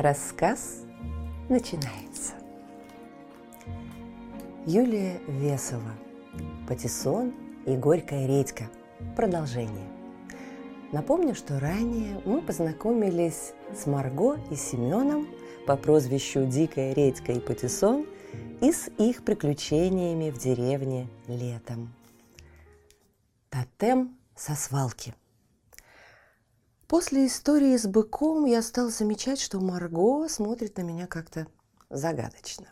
Рассказ начинается. Юлия Весова. Патиссон и горькая редька. Продолжение. Напомню, что ранее мы познакомились с Марго и Семеном по прозвищу Дикая редька и Патиссон и с их приключениями в деревне летом. Тотем со свалки. После истории с быком я стал замечать, что Марго смотрит на меня как-то загадочно.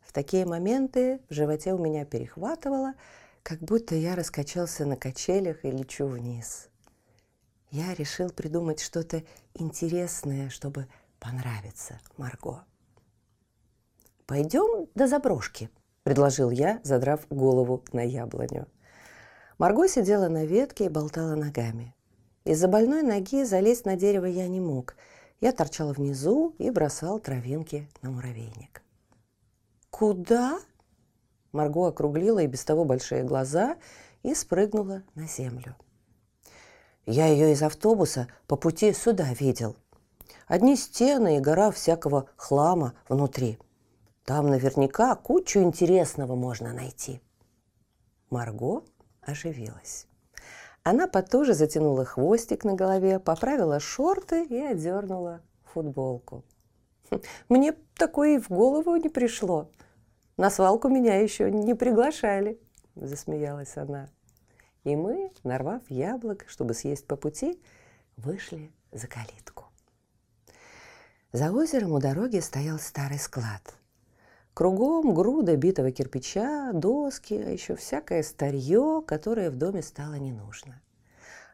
В такие моменты в животе у меня перехватывало, как будто я раскачался на качелях и лечу вниз. Я решил придумать что-то интересное, чтобы понравиться Марго. «Пойдем до заброшки», – предложил я, задрав голову на яблоню. Марго сидела на ветке и болтала ногами – из-за больной ноги залезть на дерево я не мог. Я торчал внизу и бросал травинки на муравейник. «Куда?» Марго округлила и без того большие глаза и спрыгнула на землю. «Я ее из автобуса по пути сюда видел. Одни стены и гора всякого хлама внутри. Там наверняка кучу интересного можно найти». Марго оживилась. Она потуже затянула хвостик на голове, поправила шорты и одернула футболку. «Мне такое и в голову не пришло. На свалку меня еще не приглашали», – засмеялась она. И мы, нарвав яблок, чтобы съесть по пути, вышли за калитку. За озером у дороги стоял старый склад – Кругом груда битого кирпича, доски, а еще всякое старье, которое в доме стало не нужно.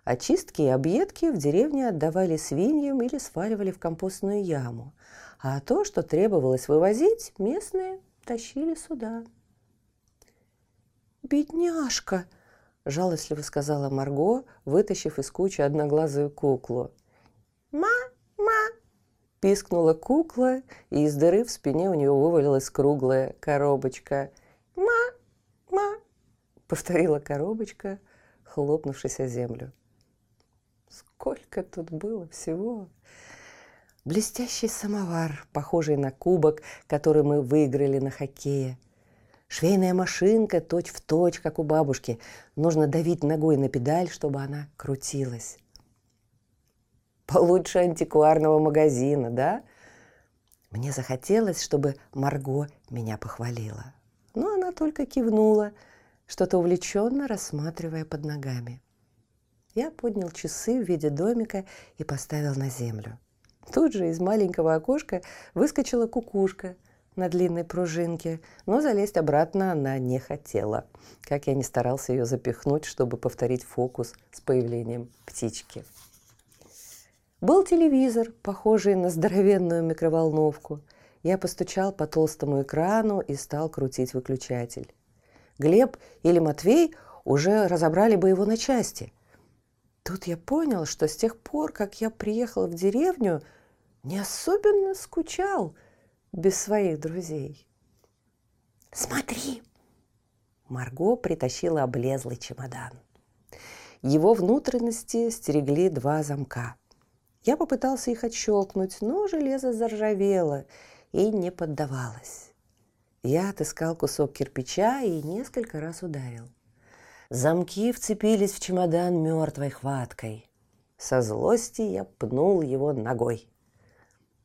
Очистки и объедки в деревне отдавали свиньям или сваливали в компостную яму, а то, что требовалось вывозить, местные тащили сюда. «Бедняжка!» – жалостливо сказала Марго, вытащив из кучи одноглазую куклу. «Ма, Пискнула кукла, и из дыры в спине у нее вывалилась круглая коробочка. «Ма! Ма!» — повторила коробочка, хлопнувшись о землю. Сколько тут было всего! Блестящий самовар, похожий на кубок, который мы выиграли на хоккее. Швейная машинка точь-в-точь, точь, как у бабушки. Нужно давить ногой на педаль, чтобы она крутилась получше антикварного магазина, да? Мне захотелось, чтобы Марго меня похвалила. Но она только кивнула, что-то увлеченно рассматривая под ногами. Я поднял часы в виде домика и поставил на землю. Тут же из маленького окошка выскочила кукушка на длинной пружинке, но залезть обратно она не хотела, как я не старался ее запихнуть, чтобы повторить фокус с появлением птички. Был телевизор, похожий на здоровенную микроволновку. Я постучал по толстому экрану и стал крутить выключатель. Глеб или Матвей уже разобрали бы его на части. Тут я понял, что с тех пор, как я приехал в деревню, не особенно скучал без своих друзей. «Смотри!» Марго притащила облезлый чемодан. Его внутренности стерегли два замка – я попытался их отщелкнуть, но железо заржавело и не поддавалось. Я отыскал кусок кирпича и несколько раз ударил. Замки вцепились в чемодан мертвой хваткой. Со злости я пнул его ногой.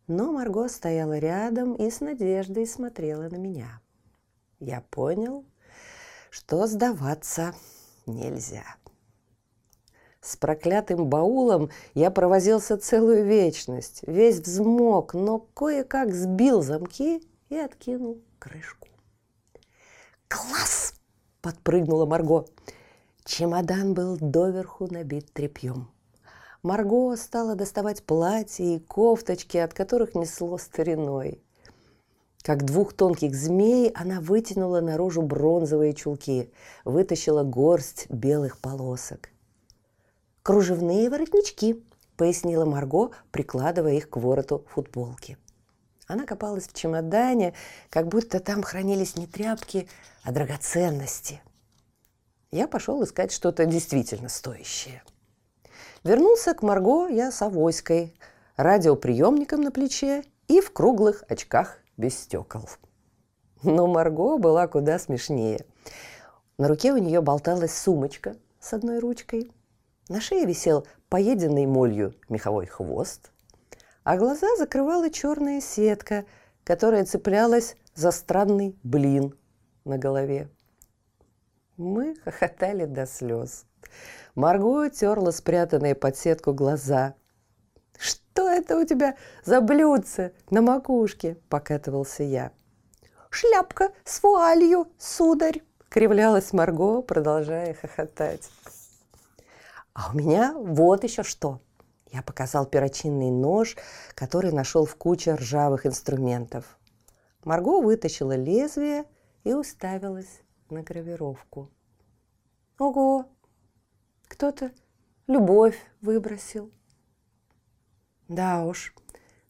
Но Марго стояла рядом и с надеждой смотрела на меня. Я понял, что сдаваться нельзя. С проклятым баулом я провозился целую вечность, весь взмок, но кое-как сбил замки и откинул крышку. «Класс!» – подпрыгнула Марго. Чемодан был доверху набит тряпьем. Марго стала доставать платья и кофточки, от которых несло стариной. Как двух тонких змей она вытянула наружу бронзовые чулки, вытащила горсть белых полосок. «Кружевные воротнички», — пояснила Марго, прикладывая их к вороту футболки. Она копалась в чемодане, как будто там хранились не тряпки, а драгоценности. Я пошел искать что-то действительно стоящее. Вернулся к Марго я с авоськой, радиоприемником на плече и в круглых очках без стекол. Но Марго была куда смешнее. На руке у нее болталась сумочка с одной ручкой. На шее висел поеденный молью меховой хвост, а глаза закрывала черная сетка, которая цеплялась за странный блин на голове. Мы хохотали до слез. Марго терла спрятанные под сетку глаза. «Что это у тебя за блюдце на макушке?» – покатывался я. «Шляпка с вуалью, сударь!» – кривлялась Марго, продолжая хохотать. «А у меня вот еще что!» Я показал перочинный нож, который нашел в куче ржавых инструментов. Марго вытащила лезвие и уставилась на гравировку. «Ого! Кто-то любовь выбросил!» Да уж,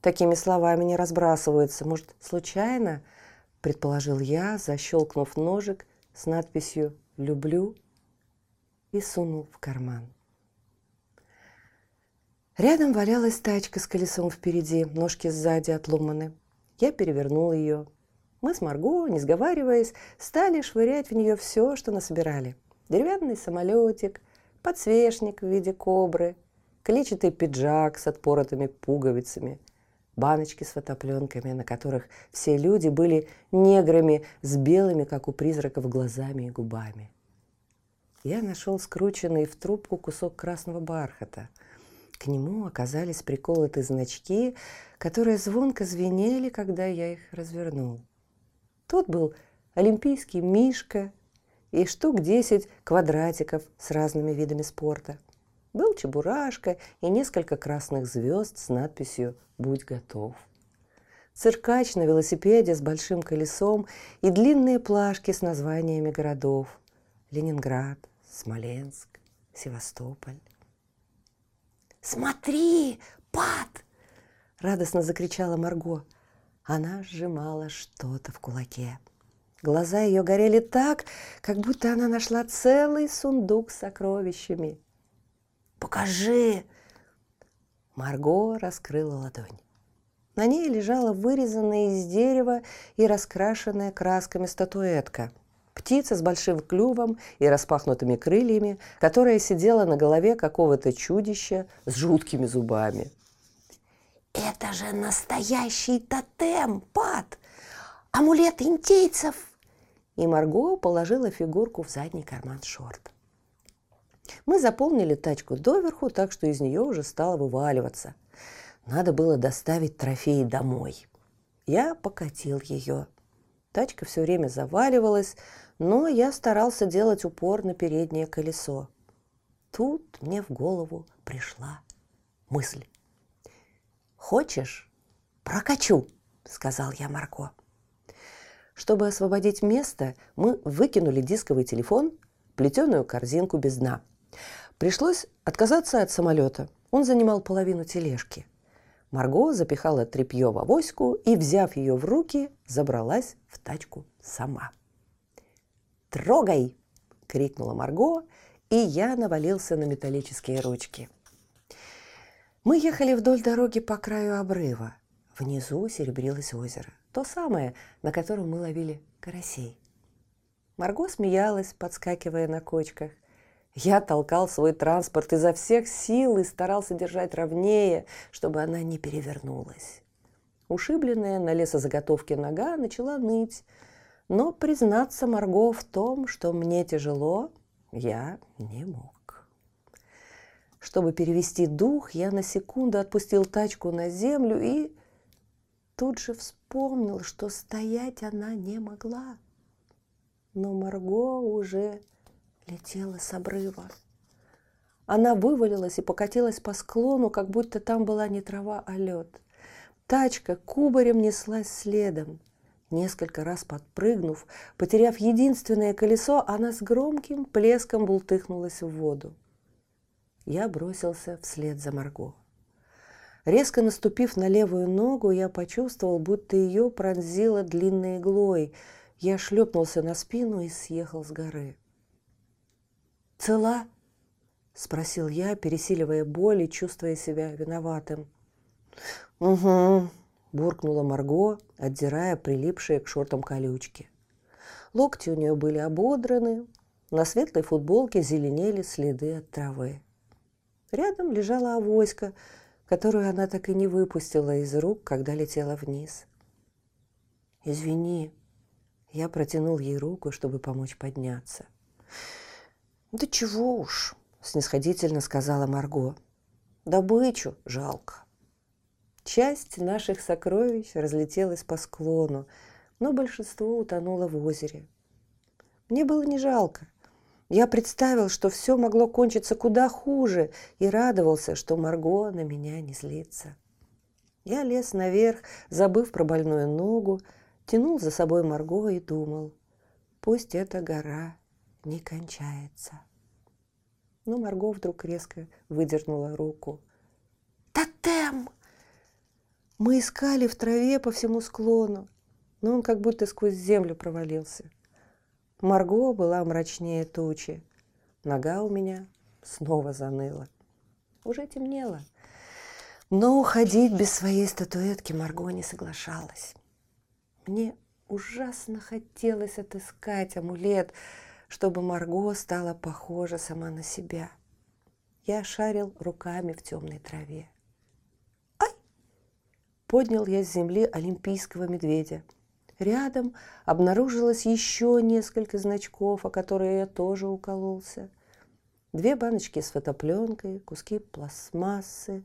такими словами не разбрасываются. Может, случайно, предположил я, защелкнув ножик с надписью «Люблю» и сунул в карман. Рядом валялась тачка с колесом впереди, ножки сзади отломаны. Я перевернул ее. Мы с Марго, не сговариваясь, стали швырять в нее все, что насобирали. Деревянный самолетик, подсвечник в виде кобры – клетчатый пиджак с отпоротыми пуговицами, баночки с фотопленками, на которых все люди были неграми с белыми, как у призраков, глазами и губами. Я нашел скрученный в трубку кусок красного бархата. К нему оказались приколоты значки, которые звонко звенели, когда я их развернул. Тут был олимпийский мишка и штук десять квадратиков с разными видами спорта – был чебурашка и несколько красных звезд с надписью «Будь готов». Циркач на велосипеде с большим колесом и длинные плашки с названиями городов. Ленинград, Смоленск, Севастополь. «Смотри, Пат!» – радостно закричала Марго. Она сжимала что-то в кулаке. Глаза ее горели так, как будто она нашла целый сундук с сокровищами – Покажи!» Марго раскрыла ладонь. На ней лежала вырезанная из дерева и раскрашенная красками статуэтка. Птица с большим клювом и распахнутыми крыльями, которая сидела на голове какого-то чудища с жуткими зубами. «Это же настоящий тотем, Пат! Амулет индейцев!» И Марго положила фигурку в задний карман шорт. Мы заполнили тачку доверху, так что из нее уже стало вываливаться. Надо было доставить трофеи домой. Я покатил ее. Тачка все время заваливалась, но я старался делать упор на переднее колесо. Тут мне в голову пришла мысль. «Хочешь, прокачу», — сказал я Марко. Чтобы освободить место, мы выкинули дисковый телефон, плетеную корзинку без дна – Пришлось отказаться от самолета. Он занимал половину тележки. Марго запихала тряпье в авоську и, взяв ее в руки, забралась в тачку сама. «Трогай!» – крикнула Марго, и я навалился на металлические ручки. Мы ехали вдоль дороги по краю обрыва. Внизу серебрилось озеро, то самое, на котором мы ловили карасей. Марго смеялась, подскакивая на кочках. Я толкал свой транспорт изо всех сил и старался держать ровнее, чтобы она не перевернулась. Ушибленная на лесозаготовке нога начала ныть, но признаться Марго в том, что мне тяжело, я не мог. Чтобы перевести дух, я на секунду отпустил тачку на землю и тут же вспомнил, что стоять она не могла. Но Марго уже летела с обрыва. Она вывалилась и покатилась по склону, как будто там была не трава, а лед. Тачка кубарем неслась следом. Несколько раз подпрыгнув, потеряв единственное колесо, она с громким плеском бултыхнулась в воду. Я бросился вслед за Марго. Резко наступив на левую ногу, я почувствовал, будто ее пронзило длинной иглой. Я шлепнулся на спину и съехал с горы. «Цела?» – спросил я, пересиливая боль и чувствуя себя виноватым. «Угу», – буркнула Марго, отдирая прилипшие к шортам колючки. Локти у нее были ободраны, на светлой футболке зеленели следы от травы. Рядом лежала авоська – которую она так и не выпустила из рук, когда летела вниз. «Извини», я протянул ей руку, чтобы помочь подняться. «Да чего уж», — снисходительно сказала Марго. «Добычу жалко». Часть наших сокровищ разлетелась по склону, но большинство утонуло в озере. Мне было не жалко. Я представил, что все могло кончиться куда хуже, и радовался, что Марго на меня не злится. Я лез наверх, забыв про больную ногу, тянул за собой Марго и думал, пусть эта гора не кончается. Но Марго вдруг резко выдернула руку. «Тотем!» Мы искали в траве по всему склону, но он как будто сквозь землю провалился – Марго была мрачнее тучи. Нога у меня снова заныла. Уже темнело. Но уходить без своей статуэтки Марго не соглашалась. Мне ужасно хотелось отыскать амулет, чтобы Марго стала похожа сама на себя. Я шарил руками в темной траве. «Ай!» Поднял я с земли олимпийского медведя – Рядом обнаружилось еще несколько значков, о которые я тоже укололся. Две баночки с фотопленкой, куски пластмассы.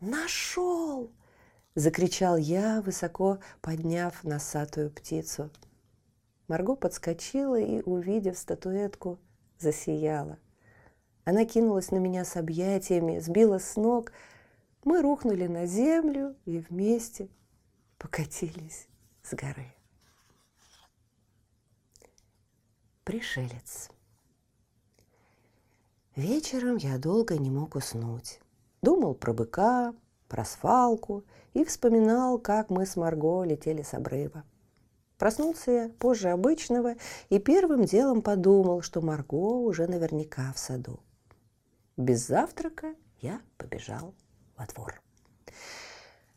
«Нашел!» – закричал я, высоко подняв носатую птицу. Марго подскочила и, увидев статуэтку, засияла. Она кинулась на меня с объятиями, сбила с ног. Мы рухнули на землю и вместе – покатились с горы. Пришелец. Вечером я долго не мог уснуть. Думал про быка, про свалку и вспоминал, как мы с Марго летели с обрыва. Проснулся я позже обычного и первым делом подумал, что Марго уже наверняка в саду. Без завтрака я побежал во двор.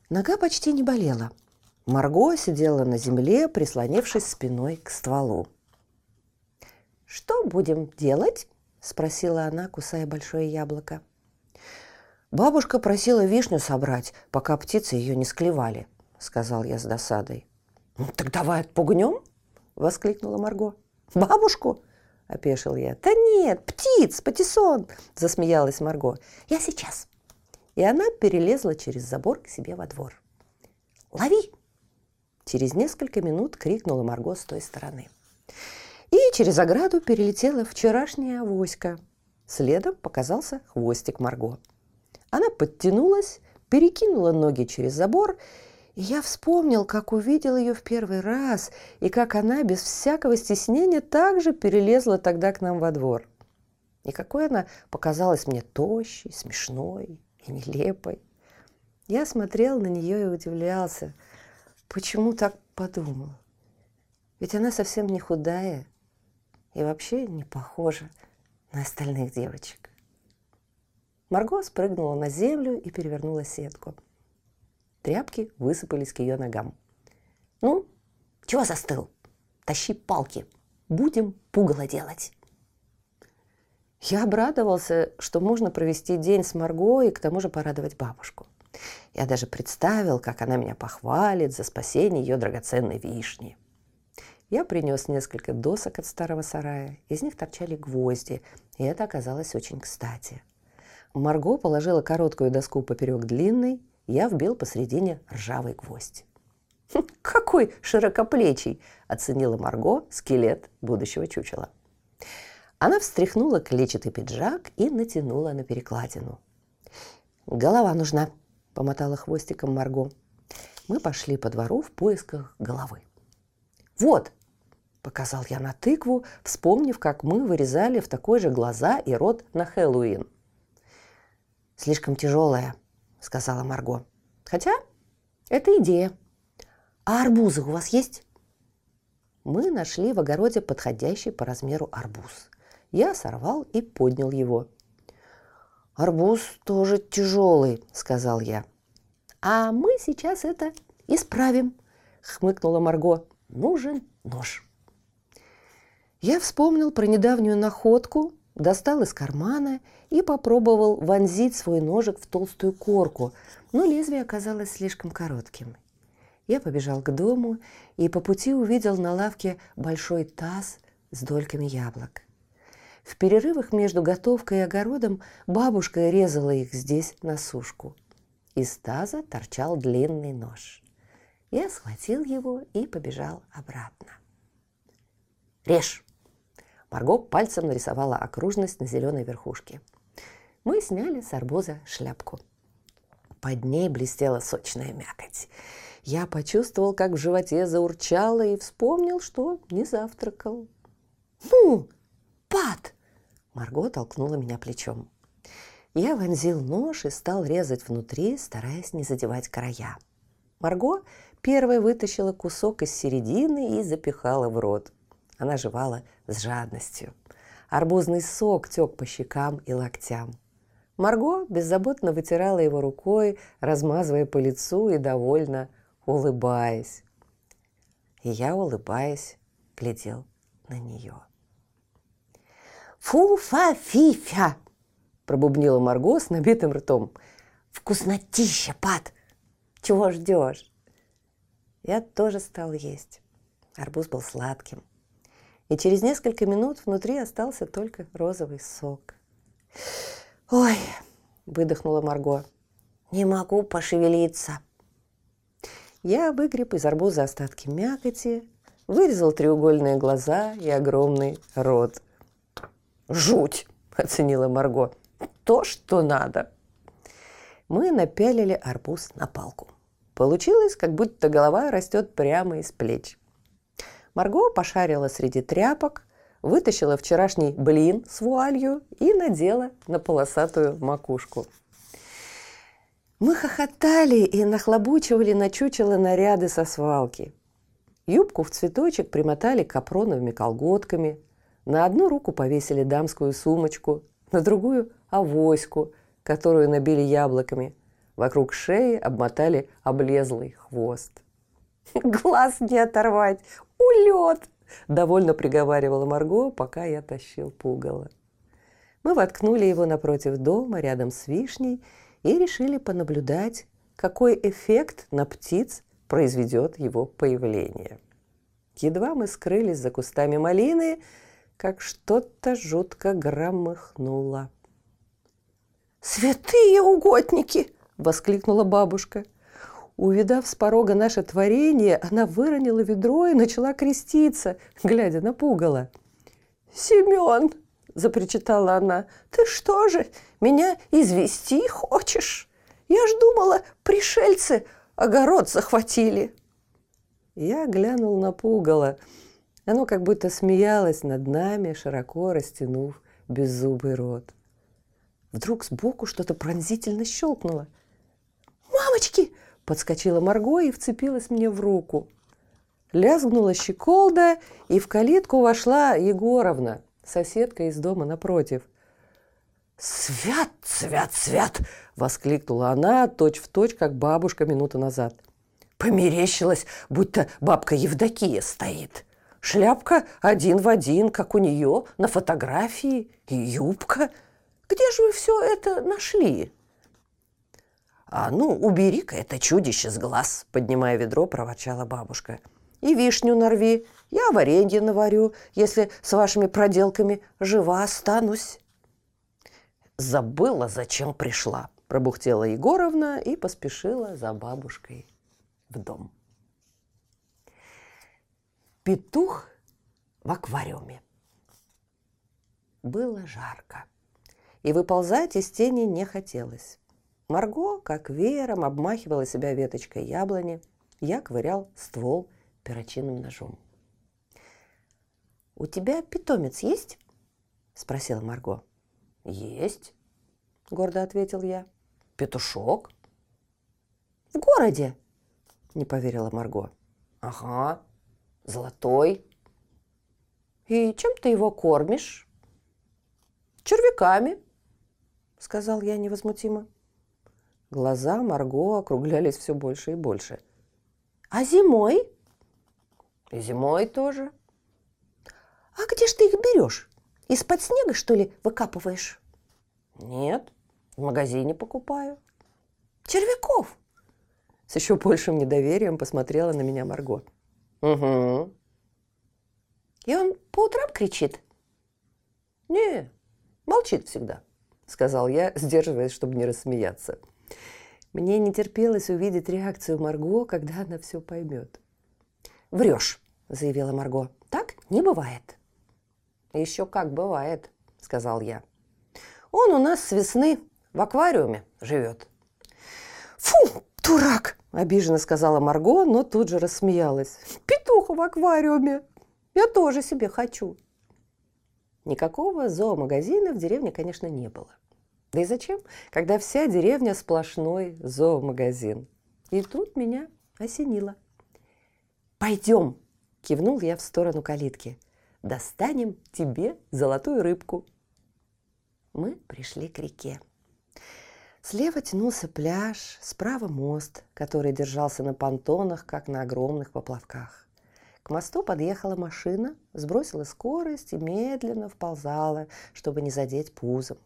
Нога почти не болела – Марго сидела на земле, прислонившись спиной к стволу. «Что будем делать?» – спросила она, кусая большое яблоко. «Бабушка просила вишню собрать, пока птицы ее не склевали», – сказал я с досадой. «Ну, так давай отпугнем?» – воскликнула Марго. «Бабушку?» – опешил я. «Да нет, птиц, патиссон!» – засмеялась Марго. «Я сейчас!» И она перелезла через забор к себе во двор. «Лови!» Через несколько минут крикнула Марго с той стороны. И через ограду перелетела вчерашняя авоська. Следом показался хвостик Марго. Она подтянулась, перекинула ноги через забор, и я вспомнил, как увидел ее в первый раз, и как она без всякого стеснения также перелезла тогда к нам во двор. И какой она показалась мне тощей, смешной и нелепой. Я смотрел на нее и удивлялся – Почему так подумал? Ведь она совсем не худая и вообще не похожа на остальных девочек. Марго спрыгнула на землю и перевернула сетку. Тряпки высыпались к ее ногам. «Ну, чего застыл? Тащи палки. Будем пугало делать». Я обрадовался, что можно провести день с Марго и к тому же порадовать бабушку. Я даже представил, как она меня похвалит за спасение ее драгоценной вишни. Я принес несколько досок от старого сарая, из них торчали гвозди, и это оказалось очень кстати. Марго положила короткую доску поперек длинной, я вбил посредине ржавый гвоздь. «Хм, «Какой широкоплечий!» – оценила Марго скелет будущего чучела. Она встряхнула клетчатый пиджак и натянула на перекладину. «Голова нужна», – помотала хвостиком Марго. Мы пошли по двору в поисках головы. «Вот!» – показал я на тыкву, вспомнив, как мы вырезали в такой же глаза и рот на Хэллоуин. «Слишком тяжелая», – сказала Марго. «Хотя это идея. А арбузы у вас есть?» Мы нашли в огороде подходящий по размеру арбуз. Я сорвал и поднял его. «Арбуз тоже тяжелый», — сказал я. «А мы сейчас это исправим», — хмыкнула Марго. «Нужен нож». Я вспомнил про недавнюю находку, достал из кармана и попробовал вонзить свой ножик в толстую корку, но лезвие оказалось слишком коротким. Я побежал к дому и по пути увидел на лавке большой таз с дольками яблок. В перерывах между готовкой и огородом бабушка резала их здесь на сушку. Из таза торчал длинный нож. Я схватил его и побежал обратно. «Режь!» Марго пальцем нарисовала окружность на зеленой верхушке. Мы сняли с арбуза шляпку. Под ней блестела сочная мякоть. Я почувствовал, как в животе заурчало и вспомнил, что не завтракал. «Ну, Пат!» Марго толкнула меня плечом. Я вонзил нож и стал резать внутри, стараясь не задевать края. Марго первой вытащила кусок из середины и запихала в рот. Она жевала с жадностью. Арбузный сок тек по щекам и локтям. Марго беззаботно вытирала его рукой, размазывая по лицу и довольно улыбаясь. И я, улыбаясь, глядел на нее. «Фу-фа-фи-фя!» – пробубнила Марго с набитым ртом. «Вкуснотища, Пат! Чего ждешь?» Я тоже стал есть. Арбуз был сладким. И через несколько минут внутри остался только розовый сок. «Ой!» – выдохнула Марго. «Не могу пошевелиться!» Я выгреб из арбуза остатки мякоти, вырезал треугольные глаза и огромный рот – «Жуть!» – оценила Марго. «То, что надо!» Мы напялили арбуз на палку. Получилось, как будто голова растет прямо из плеч. Марго пошарила среди тряпок, вытащила вчерашний блин с вуалью и надела на полосатую макушку. Мы хохотали и нахлобучивали на чучело наряды со свалки. Юбку в цветочек примотали капроновыми колготками, на одну руку повесили дамскую сумочку, на другую – авоську, которую набили яблоками. Вокруг шеи обмотали облезлый хвост. «Глаз не оторвать! Улет!» – довольно приговаривала Марго, пока я тащил пугало. Мы воткнули его напротив дома, рядом с вишней, и решили понаблюдать, какой эффект на птиц произведет его появление. Едва мы скрылись за кустами малины – как что-то жутко громыхнуло. «Святые угодники!» – воскликнула бабушка. Увидав с порога наше творение, она выронила ведро и начала креститься, глядя на пугало. «Семен!» – запричитала она. «Ты что же, меня извести хочешь? Я ж думала, пришельцы огород захватили!» Я глянул на пугало – оно как будто смеялось над нами, широко растянув беззубый рот. Вдруг сбоку что-то пронзительно щелкнуло. «Мамочки!» – подскочила Марго и вцепилась мне в руку. Лязгнула щеколда, и в калитку вошла Егоровна, соседка из дома напротив. «Свят, свят, свят!» – воскликнула она, точь-в-точь, точь, как бабушка минуту назад. Померещилась, будто бабка Евдокия стоит. Шляпка один в один, как у нее на фотографии, и юбка. Где же вы все это нашли?» «А ну, убери-ка это чудище с глаз!» Поднимая ведро, проворчала бабушка. «И вишню нарви, я варенье наварю, если с вашими проделками жива останусь». «Забыла, зачем пришла», – пробухтела Егоровна и поспешила за бабушкой в дом. Петух в аквариуме. было жарко, и выползать из тени не хотелось. Марго, как веером, обмахивала себя веточкой яблони. Я ковырял ствол перочинным ножом. «У тебя питомец есть?» – спросила Марго. «Есть», – гордо ответил я. «Петушок?» «В городе?» – не поверила Марго. «Ага, золотой». «И чем ты его кормишь?» «Червяками», – сказал я невозмутимо. Глаза Марго округлялись все больше и больше. «А зимой?» «И зимой тоже». «А где ж ты их берешь? Из-под снега, что ли, выкапываешь?» «Нет, в магазине покупаю». «Червяков?» С еще большим недоверием посмотрела на меня Марго. «Угу». «И он по утрам кричит?» «Не, молчит всегда», — сказал я, сдерживаясь, чтобы не рассмеяться. Мне не терпелось увидеть реакцию Марго, когда она все поймет. «Врешь», — заявила Марго. «Так не бывает». «Еще как бывает», — сказал я. «Он у нас с весны в аквариуме живет». «Фу, дурак!» – обиженно сказала Марго, но тут же рассмеялась. «Петух в аквариуме! Я тоже себе хочу!» Никакого зоомагазина в деревне, конечно, не было. Да и зачем, когда вся деревня сплошной зоомагазин? И тут меня осенило. «Пойдем!» – кивнул я в сторону калитки. «Достанем тебе золотую рыбку!» Мы пришли к реке. Слева тянулся пляж, справа мост, который держался на понтонах, как на огромных поплавках. К мосту подъехала машина, сбросила скорость и медленно вползала, чтобы не задеть пузом.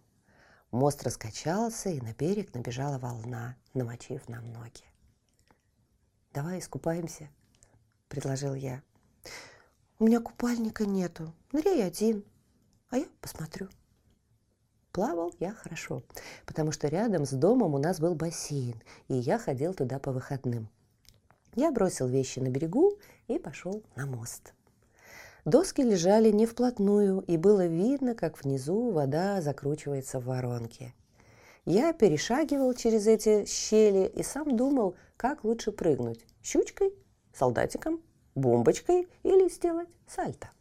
Мост раскачался, и на берег набежала волна, намочив нам ноги. «Давай искупаемся», — предложил я. «У меня купальника нету. Ныряй один, а я посмотрю». Плавал я хорошо, потому что рядом с домом у нас был бассейн, и я ходил туда по выходным. Я бросил вещи на берегу и пошел на мост. Доски лежали не вплотную, и было видно, как внизу вода закручивается в воронке. Я перешагивал через эти щели и сам думал, как лучше прыгнуть – щучкой, солдатиком, бомбочкой или сделать сальто.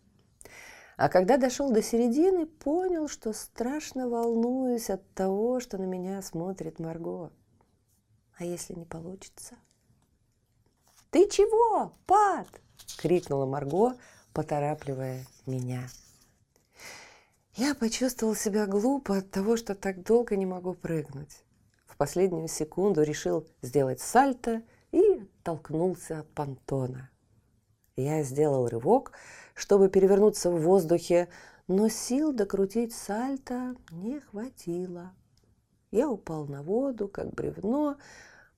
А когда дошел до середины, понял, что страшно волнуюсь от того, что на меня смотрит Марго. А если не получится? «Ты чего, Пат?» – крикнула Марго, поторапливая меня. Я почувствовал себя глупо от того, что так долго не могу прыгнуть. В последнюю секунду решил сделать сальто и толкнулся от понтона. Я сделал рывок, чтобы перевернуться в воздухе, но сил докрутить сальто не хватило. Я упал на воду, как бревно,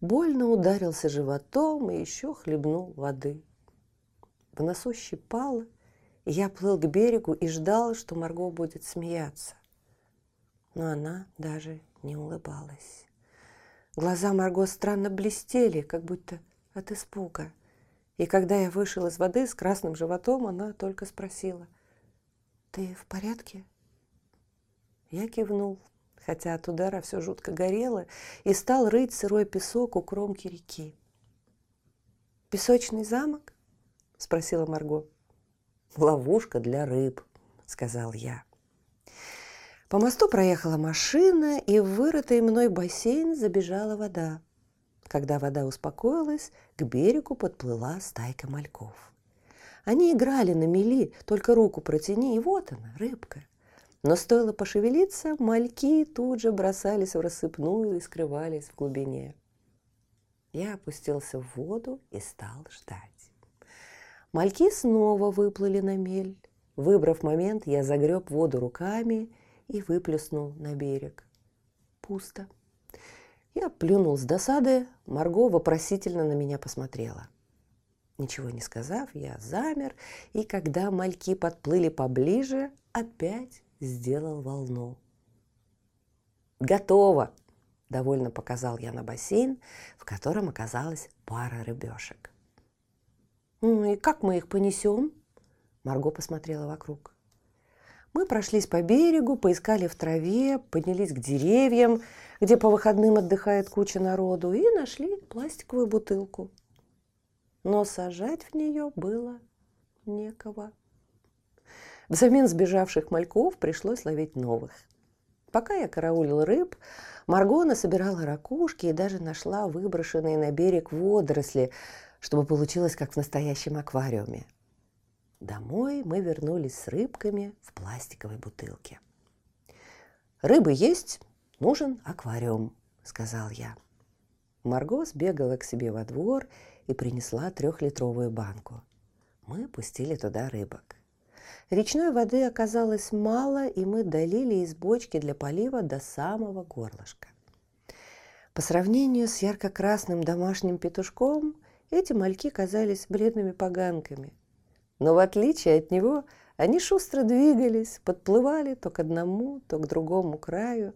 больно ударился животом и еще хлебнул воды. В носу щипало, и я плыл к берегу и ждал, что Марго будет смеяться. Но она даже не улыбалась. Глаза Марго странно блестели, как будто от испуга. И когда я вышел из воды с красным животом, она только спросила, «Ты в порядке?» Я кивнул, хотя от удара все жутко горело, и стал рыть сырой песок у кромки реки. «Песочный замок?» – спросила Марго. «Ловушка для рыб», – сказал я. По мосту проехала машина, и в вырытый мной бассейн забежала вода. Когда вода успокоилась, к берегу подплыла стайка мальков. Они играли на мели, только руку протяни, и вот она, рыбка. Но стоило пошевелиться, мальки тут же бросались в рассыпную и скрывались в глубине. Я опустился в воду и стал ждать. Мальки снова выплыли на мель. Выбрав момент, я загреб воду руками и выплеснул на берег. Пусто. Я плюнул с досады, Марго вопросительно на меня посмотрела. Ничего не сказав, я замер, и когда мальки подплыли поближе, опять сделал волну. «Готово!» – довольно показал я на бассейн, в котором оказалась пара рыбешек. «Ну и как мы их понесем?» Марго посмотрела вокруг. Мы прошлись по берегу, поискали в траве, поднялись к деревьям, где по выходным отдыхает куча народу, и нашли пластиковую бутылку. Но сажать в нее было некого. Взамен сбежавших мальков пришлось ловить новых. Пока я караулил рыб, Маргона собирала ракушки и даже нашла выброшенные на берег водоросли, чтобы получилось как в настоящем аквариуме. Домой мы вернулись с рыбками в пластиковой бутылке. «Рыбы есть, нужен аквариум», — сказал я. Марго сбегала к себе во двор и принесла трехлитровую банку. Мы пустили туда рыбок. Речной воды оказалось мало, и мы долили из бочки для полива до самого горлышка. По сравнению с ярко-красным домашним петушком, эти мальки казались бледными поганками. Но в отличие от него, они шустро двигались, подплывали то к одному, то к другому краю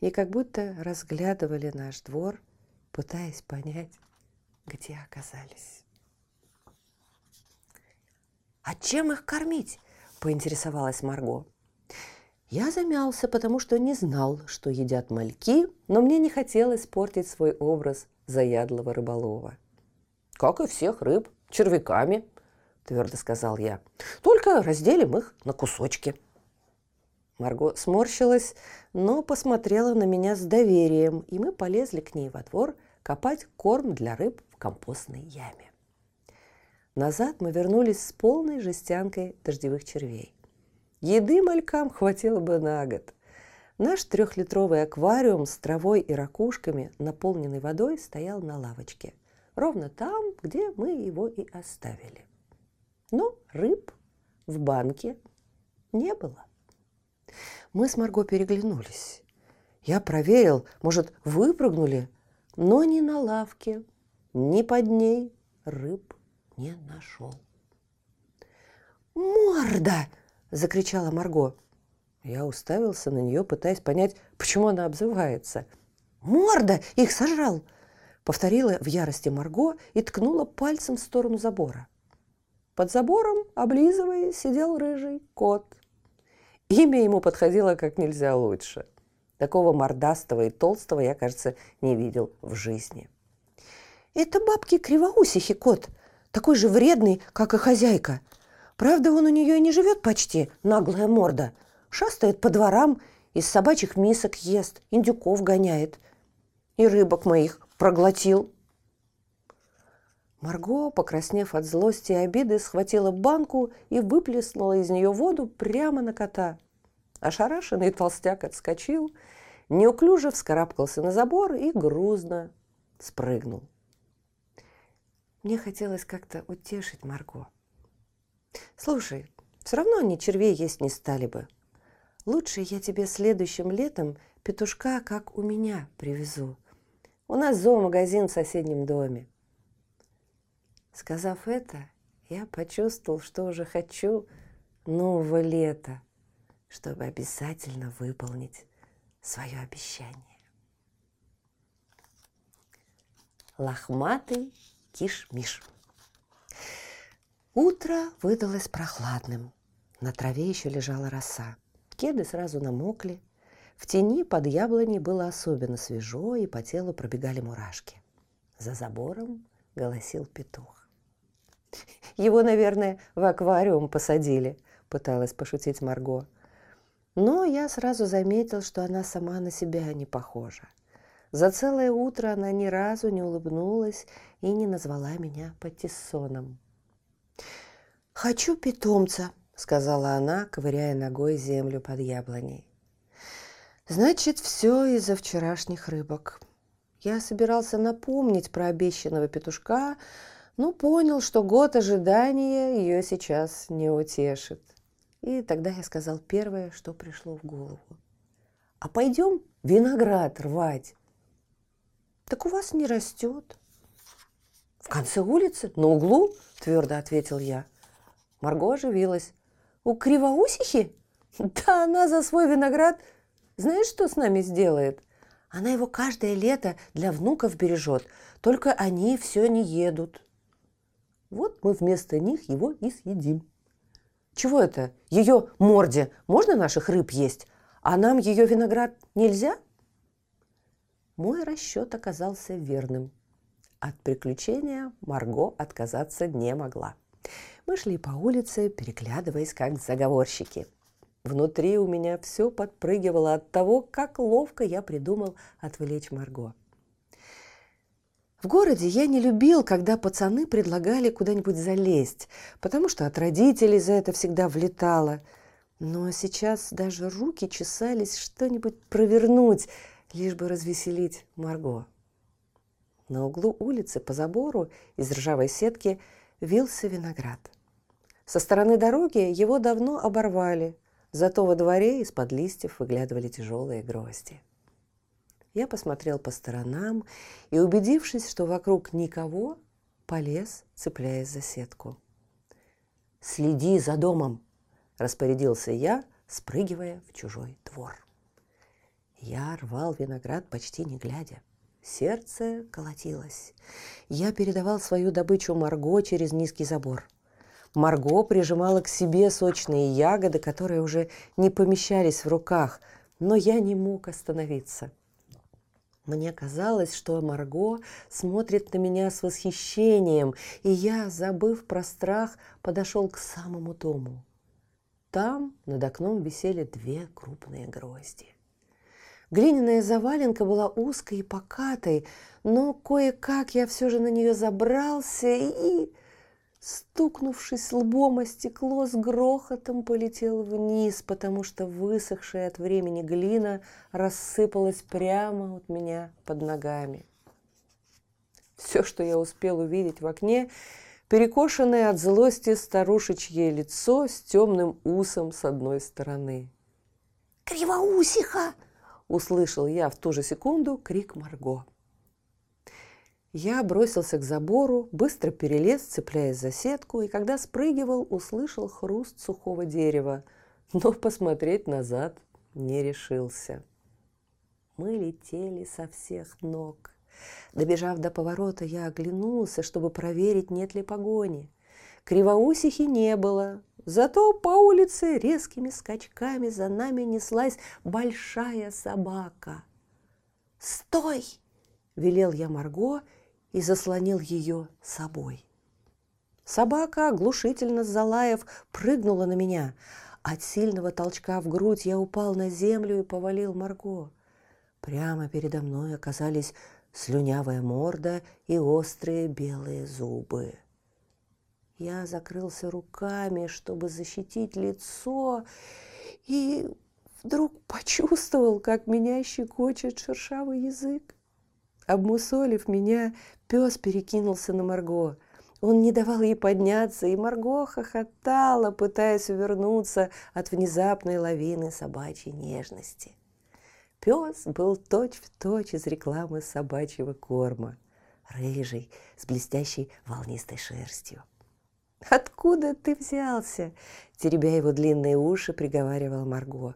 и как будто разглядывали наш двор, пытаясь понять, где оказались. «А чем их кормить?» – поинтересовалась Марго. Я замялся, потому что не знал, что едят мальки, но мне не хотелось портить свой образ заядлого рыболова. «Как и всех рыб, червяками», – твердо сказал я. «Только разделим их на кусочки». Марго сморщилась, но посмотрела на меня с доверием, и мы полезли к ней во двор копать корм для рыб в компостной яме. Назад мы вернулись с полной жестянкой дождевых червей. Еды малькам хватило бы на год. Наш трехлитровый аквариум с травой и ракушками, наполненный водой, стоял на лавочке. Ровно там, где мы его и оставили. Но рыб в банке не было. Мы с Марго переглянулись. Я проверил, может, выпрыгнули, но ни на лавке, ни под ней рыб не нашел. «Морда!» – закричала Марго. Я уставился на нее, пытаясь понять, почему она обзывается. «Морда! Их сожрал!» – повторила в ярости Марго и ткнула пальцем в сторону забора. Под забором, облизывая, сидел рыжий кот. Имя ему подходило как нельзя лучше. Такого мордастого и толстого я, кажется, не видел в жизни. «Это бабки кривоусихи кот», такой же вредный, как и хозяйка. Правда, он у нее и не живет почти, наглая морда. Шастает по дворам, из собачьих мисок ест, индюков гоняет. И рыбок моих проглотил. Марго, покраснев от злости и обиды, схватила банку и выплеснула из нее воду прямо на кота. Ошарашенный толстяк отскочил, неуклюже вскарабкался на забор и грузно спрыгнул. Мне хотелось как-то утешить Марго. Слушай, все равно они червей есть не стали бы. Лучше я тебе следующим летом петушка, как у меня, привезу. У нас зоомагазин в соседнем доме. Сказав это, я почувствовал, что уже хочу нового лета, чтобы обязательно выполнить свое обещание. Лохматый Киш-миш. Утро выдалось прохладным. На траве еще лежала роса. Кеды сразу намокли. В тени под яблоней было особенно свежо, и по телу пробегали мурашки. За забором голосил петух. «Его, наверное, в аквариум посадили», – пыталась пошутить Марго. Но я сразу заметил, что она сама на себя не похожа. За целое утро она ни разу не улыбнулась и не назвала меня патиссоном. «Хочу питомца», — сказала она, ковыряя ногой землю под яблоней. «Значит, все из-за вчерашних рыбок. Я собирался напомнить про обещанного петушка, но понял, что год ожидания ее сейчас не утешит. И тогда я сказал первое, что пришло в голову. «А пойдем виноград рвать?» Так у вас не растет. В конце улицы, на углу, твердо ответил я. Марго оживилась. У кривоусихи? Да она за свой виноград знаешь, что с нами сделает? Она его каждое лето для внуков бережет, только они все не едут. Вот мы вместо них его и съедим. Чего это? Ее морде можно наших рыб есть, а нам ее виноград нельзя? Мой расчет оказался верным. От приключения Марго отказаться не могла. Мы шли по улице, переглядываясь как заговорщики. Внутри у меня все подпрыгивало от того, как ловко я придумал отвлечь Марго. В городе я не любил, когда пацаны предлагали куда-нибудь залезть, потому что от родителей за это всегда влетало. Но сейчас даже руки чесались что-нибудь провернуть, лишь бы развеселить Марго. На углу улицы по забору из ржавой сетки вился виноград. Со стороны дороги его давно оборвали, зато во дворе из-под листьев выглядывали тяжелые грозди. Я посмотрел по сторонам и, убедившись, что вокруг никого, полез, цепляясь за сетку. «Следи за домом!» – распорядился я, спрыгивая в чужой двор. Я рвал виноград почти не глядя. Сердце колотилось. Я передавал свою добычу Марго через низкий забор. Марго прижимала к себе сочные ягоды, которые уже не помещались в руках, но я не мог остановиться – мне казалось, что Марго смотрит на меня с восхищением, и я, забыв про страх, подошел к самому дому. Там над окном висели две крупные грозди. Глиняная заваленка была узкой и покатой, но кое-как я все же на нее забрался и стукнувшись лбом о стекло, с грохотом полетел вниз, потому что высохшая от времени глина рассыпалась прямо от меня под ногами. Все, что я успел увидеть в окне, перекошенное от злости старушечье лицо с темным усом с одной стороны. «Кривоусиха!» – услышал я в ту же секунду крик Марго. Я бросился к забору, быстро перелез, цепляясь за сетку, и когда спрыгивал, услышал хруст сухого дерева, но посмотреть назад не решился. Мы летели со всех ног. Добежав до поворота, я оглянулся, чтобы проверить, нет ли погони. Кривоусихи не было, зато по улице резкими скачками за нами неслась большая собака. «Стой!» – велел я Марго – и заслонил ее собой. Собака, оглушительно залаев, прыгнула на меня. От сильного толчка в грудь я упал на землю и повалил Марго. Прямо передо мной оказались слюнявая морда и острые белые зубы. Я закрылся руками, чтобы защитить лицо, и вдруг почувствовал, как меня щекочет шершавый язык. Обмусолив меня, Пес перекинулся на Марго. Он не давал ей подняться, и Марго хохотала, пытаясь увернуться от внезапной лавины собачьей нежности. Пес был точь-в-точь точь из рекламы собачьего корма, рыжий, с блестящей волнистой шерстью. «Откуда ты взялся?» – теребя его длинные уши, приговаривала Марго.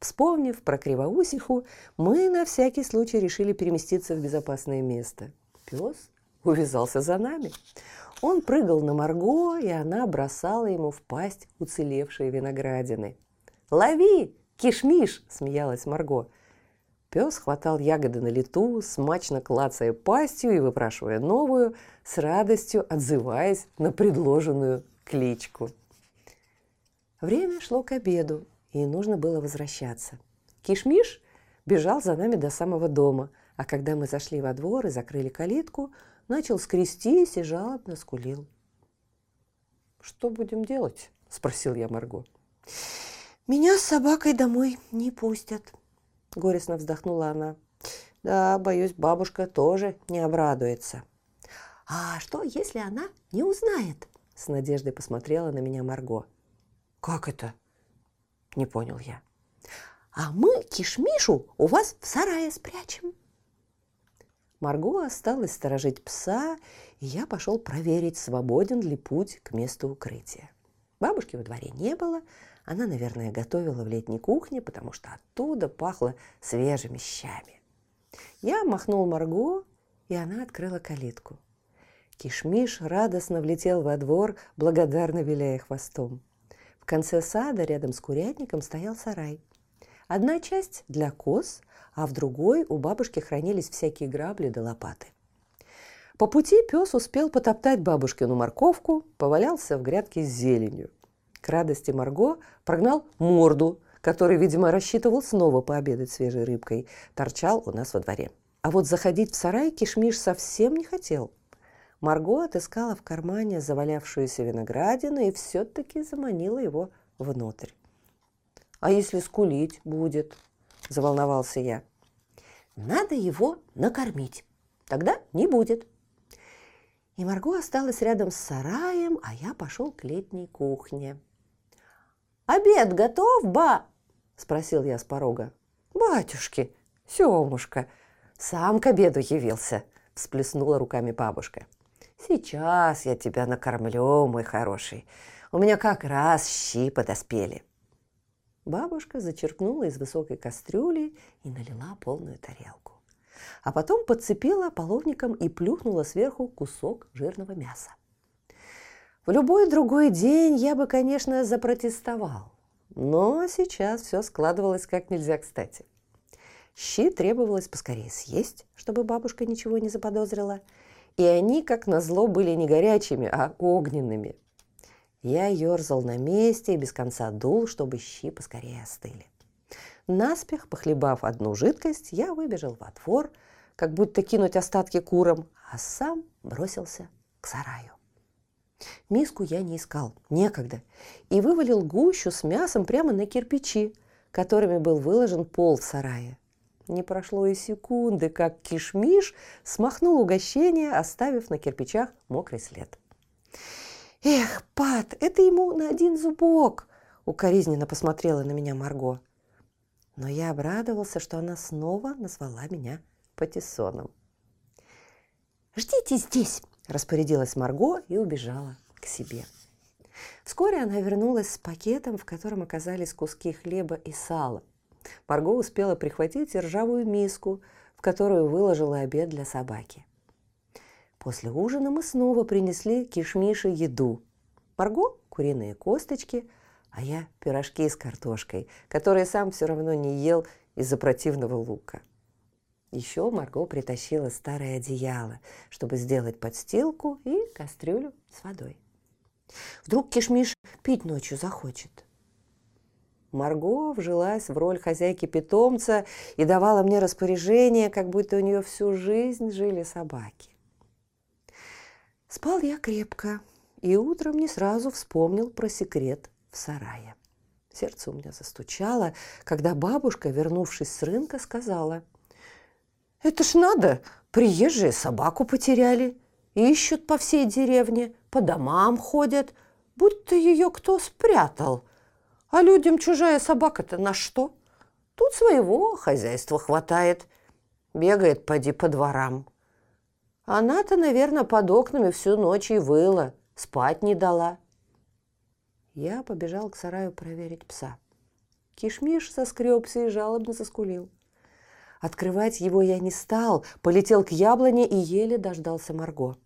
Вспомнив про кривоусиху, мы на всякий случай решили переместиться в безопасное место – Пес увязался за нами. Он прыгал на Марго, и она бросала ему в пасть уцелевшие виноградины. «Лови, кишмиш!» – смеялась Марго. Пес хватал ягоды на лету, смачно клацая пастью и выпрашивая новую, с радостью отзываясь на предложенную кличку. Время шло к обеду, и нужно было возвращаться. Кишмиш бежал за нами до самого дома – а когда мы зашли во двор и закрыли калитку, начал скрестись и жалобно скулил. «Что будем делать?» – спросил я Марго. «Меня с собакой домой не пустят», – горестно вздохнула она. «Да, боюсь, бабушка тоже не обрадуется». «А что, если она не узнает?» – с надеждой посмотрела на меня Марго. «Как это?» – не понял я. «А мы кишмишу у вас в сарае спрячем», Марго осталась сторожить пса, и я пошел проверить, свободен ли путь к месту укрытия. Бабушки во дворе не было, она, наверное, готовила в летней кухне, потому что оттуда пахло свежими щами. Я махнул Марго, и она открыла калитку. Кишмиш радостно влетел во двор, благодарно виляя хвостом. В конце сада рядом с курятником стоял сарай. Одна часть для коз, а в другой у бабушки хранились всякие грабли да лопаты. По пути пес успел потоптать бабушкину морковку, повалялся в грядке с зеленью. К радости Марго прогнал морду, который, видимо, рассчитывал снова пообедать свежей рыбкой, торчал у нас во дворе. А вот заходить в сарай Кишмиш совсем не хотел. Марго отыскала в кармане завалявшуюся виноградину и все-таки заманила его внутрь. «А если скулить будет?» – заволновался я. «Надо его накормить. Тогда не будет». И Марго осталась рядом с сараем, а я пошел к летней кухне. «Обед готов, ба?» – спросил я с порога. «Батюшки, Семушка, сам к обеду явился», – всплеснула руками бабушка. «Сейчас я тебя накормлю, мой хороший. У меня как раз щи подоспели». Бабушка зачерпнула из высокой кастрюли и налила полную тарелку. А потом подцепила половником и плюхнула сверху кусок жирного мяса. В любой другой день я бы, конечно, запротестовал. Но сейчас все складывалось как нельзя кстати. Щи требовалось поскорее съесть, чтобы бабушка ничего не заподозрила. И они, как назло, были не горячими, а огненными. Я ерзал на месте и без конца дул, чтобы щи поскорее остыли. Наспех, похлебав одну жидкость, я выбежал во двор, как будто кинуть остатки курам, а сам бросился к сараю. Миску я не искал, некогда, и вывалил гущу с мясом прямо на кирпичи, которыми был выложен пол в сарае. Не прошло и секунды, как кишмиш смахнул угощение, оставив на кирпичах мокрый след. «Эх, Пат, это ему на один зубок!» – укоризненно посмотрела на меня Марго. Но я обрадовался, что она снова назвала меня Патиссоном. «Ждите здесь!» распорядилась Марго и убежала к себе. Вскоре она вернулась с пакетом, в котором оказались куски хлеба и сала. Марго успела прихватить ржавую миску, в которую выложила обед для собаки. После ужина мы снова принесли кишмиши еду. Марго – куриные косточки, а я – пирожки с картошкой, которые сам все равно не ел из-за противного лука. Еще Марго притащила старое одеяло, чтобы сделать подстилку и кастрюлю с водой. Вдруг Кишмиш пить ночью захочет. Марго вжилась в роль хозяйки питомца и давала мне распоряжение, как будто у нее всю жизнь жили собаки. Спал я крепко и утром не сразу вспомнил про секрет в сарае. Сердце у меня застучало, когда бабушка, вернувшись с рынка, сказала – это ж надо, приезжие собаку потеряли. Ищут по всей деревне, по домам ходят, будто ее кто спрятал. А людям чужая собака-то на что? Тут своего хозяйства хватает. Бегает, поди, по дворам. Она-то, наверное, под окнами всю ночь и выла, спать не дала. Я побежал к сараю проверить пса. Кишмиш соскребся и жалобно заскулил. Открывать его я не стал, полетел к яблоне и еле дождался Марго.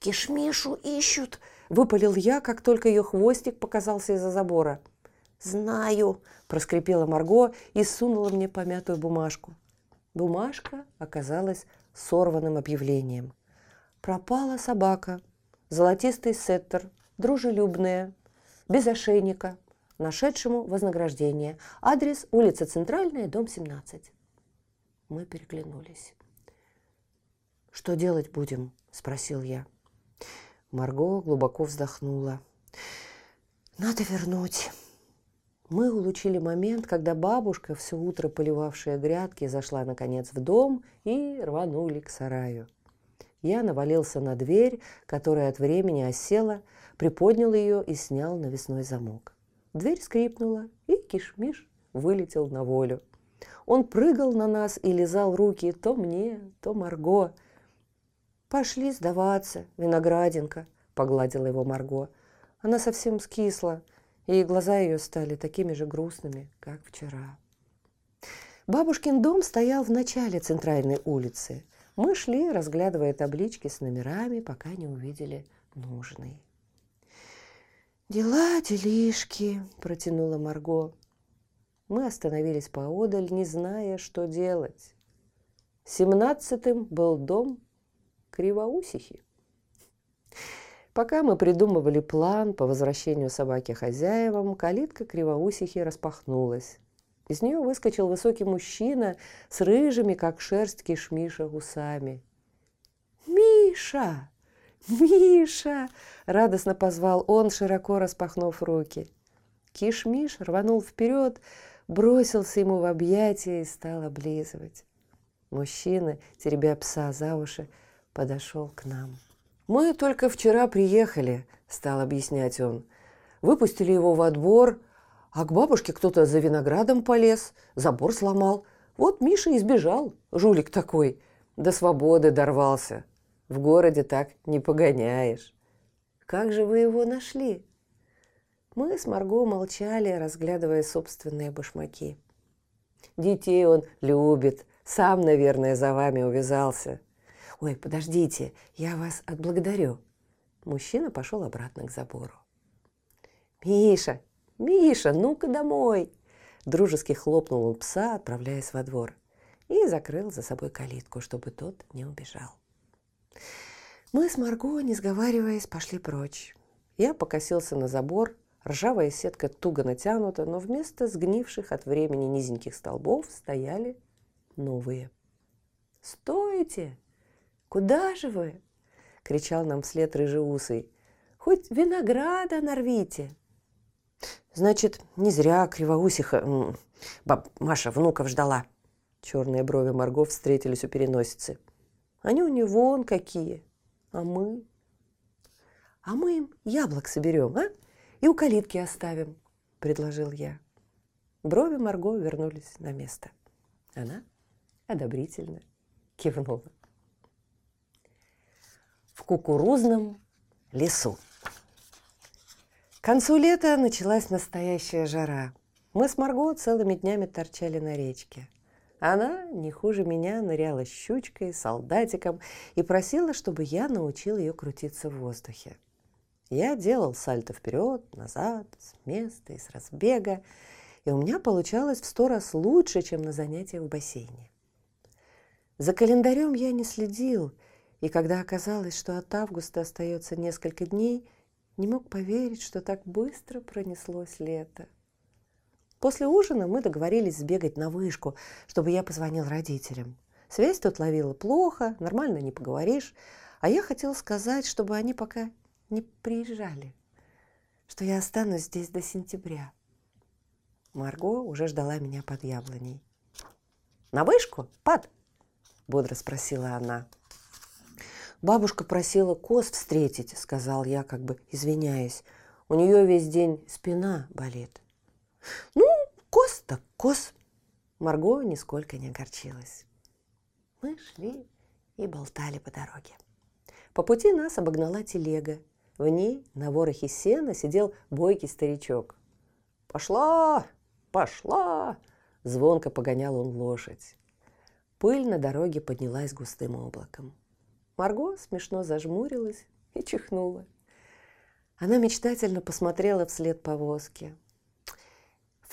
«Кишмишу ищут!» – выпалил я, как только ее хвостик показался из-за забора. «Знаю!» – проскрипела Марго и сунула мне помятую бумажку. Бумажка оказалась сорванным объявлением. Пропала собака, золотистый сеттер, дружелюбная, без ошейника, нашедшему вознаграждение. Адрес улица Центральная, дом 17. Мы переглянулись. «Что делать будем?» – спросил я. Марго глубоко вздохнула. «Надо вернуть». Мы улучили момент, когда бабушка, все утро поливавшая грядки, зашла наконец в дом и рванули к сараю. Я навалился на дверь, которая от времени осела, приподнял ее и снял навесной замок. Дверь скрипнула, и кишмиш вылетел на волю. Он прыгал на нас и лизал руки то мне, то Марго. «Пошли сдаваться, виноградинка», — погладила его Марго. Она совсем скисла, и глаза ее стали такими же грустными, как вчера. Бабушкин дом стоял в начале центральной улицы. Мы шли, разглядывая таблички с номерами, пока не увидели нужный. «Дела, делишки», – протянула Марго. Мы остановились поодаль, не зная, что делать. Семнадцатым был дом Кривоусихи. Пока мы придумывали план по возвращению собаки хозяевам, калитка Кривоусихи распахнулась. Из нее выскочил высокий мужчина с рыжими, как шерсть кишмиша, усами. «Миша! Миша!» – радостно позвал он, широко распахнув руки. Кишмиш рванул вперед, бросился ему в объятия и стал облизывать. Мужчина, теребя пса за уши, подошел к нам. «Мы только вчера приехали», – стал объяснять он. «Выпустили его во двор, а к бабушке кто-то за виноградом полез, забор сломал. Вот Миша избежал, жулик такой, до свободы дорвался. В городе так не погоняешь. Как же вы его нашли? Мы с Марго молчали, разглядывая собственные башмаки. Детей он любит, сам, наверное, за вами увязался. Ой, подождите, я вас отблагодарю. Мужчина пошел обратно к забору. «Миша, «Миша, ну-ка домой!» Дружески хлопнул он пса, отправляясь во двор, и закрыл за собой калитку, чтобы тот не убежал. Мы с Марго, не сговариваясь, пошли прочь. Я покосился на забор, ржавая сетка туго натянута, но вместо сгнивших от времени низеньких столбов стояли новые. «Стойте! Куда же вы?» — кричал нам вслед рыжеусый. «Хоть винограда нарвите!» Значит, не зря кривоусиха баб Маша внуков ждала. Черные брови Марго встретились у переносицы. Они у нее вон какие. А мы? А мы им яблок соберем, а? И у калитки оставим, предложил я. Брови Марго вернулись на место. Она одобрительно кивнула. В кукурузном лесу. К концу лета началась настоящая жара. Мы с Марго целыми днями торчали на речке. Она, не хуже меня, ныряла щучкой, солдатиком и просила, чтобы я научил ее крутиться в воздухе. Я делал сальто вперед, назад, с места и с разбега, и у меня получалось в сто раз лучше, чем на занятиях в бассейне. За календарем я не следил, и когда оказалось, что от августа остается несколько дней – не мог поверить, что так быстро пронеслось лето. После ужина мы договорились сбегать на вышку, чтобы я позвонил родителям. Связь тут ловила плохо, нормально не поговоришь. А я хотел сказать, чтобы они пока не приезжали, что я останусь здесь до сентября. Марго уже ждала меня под яблоней. «На вышку, пад?» – бодро спросила она. Бабушка просила коз встретить, сказал я, как бы извиняясь. У нее весь день спина болит. Ну, коз так коз. Марго нисколько не огорчилась. Мы шли и болтали по дороге. По пути нас обогнала телега. В ней на ворохе сена сидел бойкий старичок. «Пошла! Пошла!» Звонко погонял он лошадь. Пыль на дороге поднялась густым облаком. Марго смешно зажмурилась и чихнула. Она мечтательно посмотрела вслед повозки.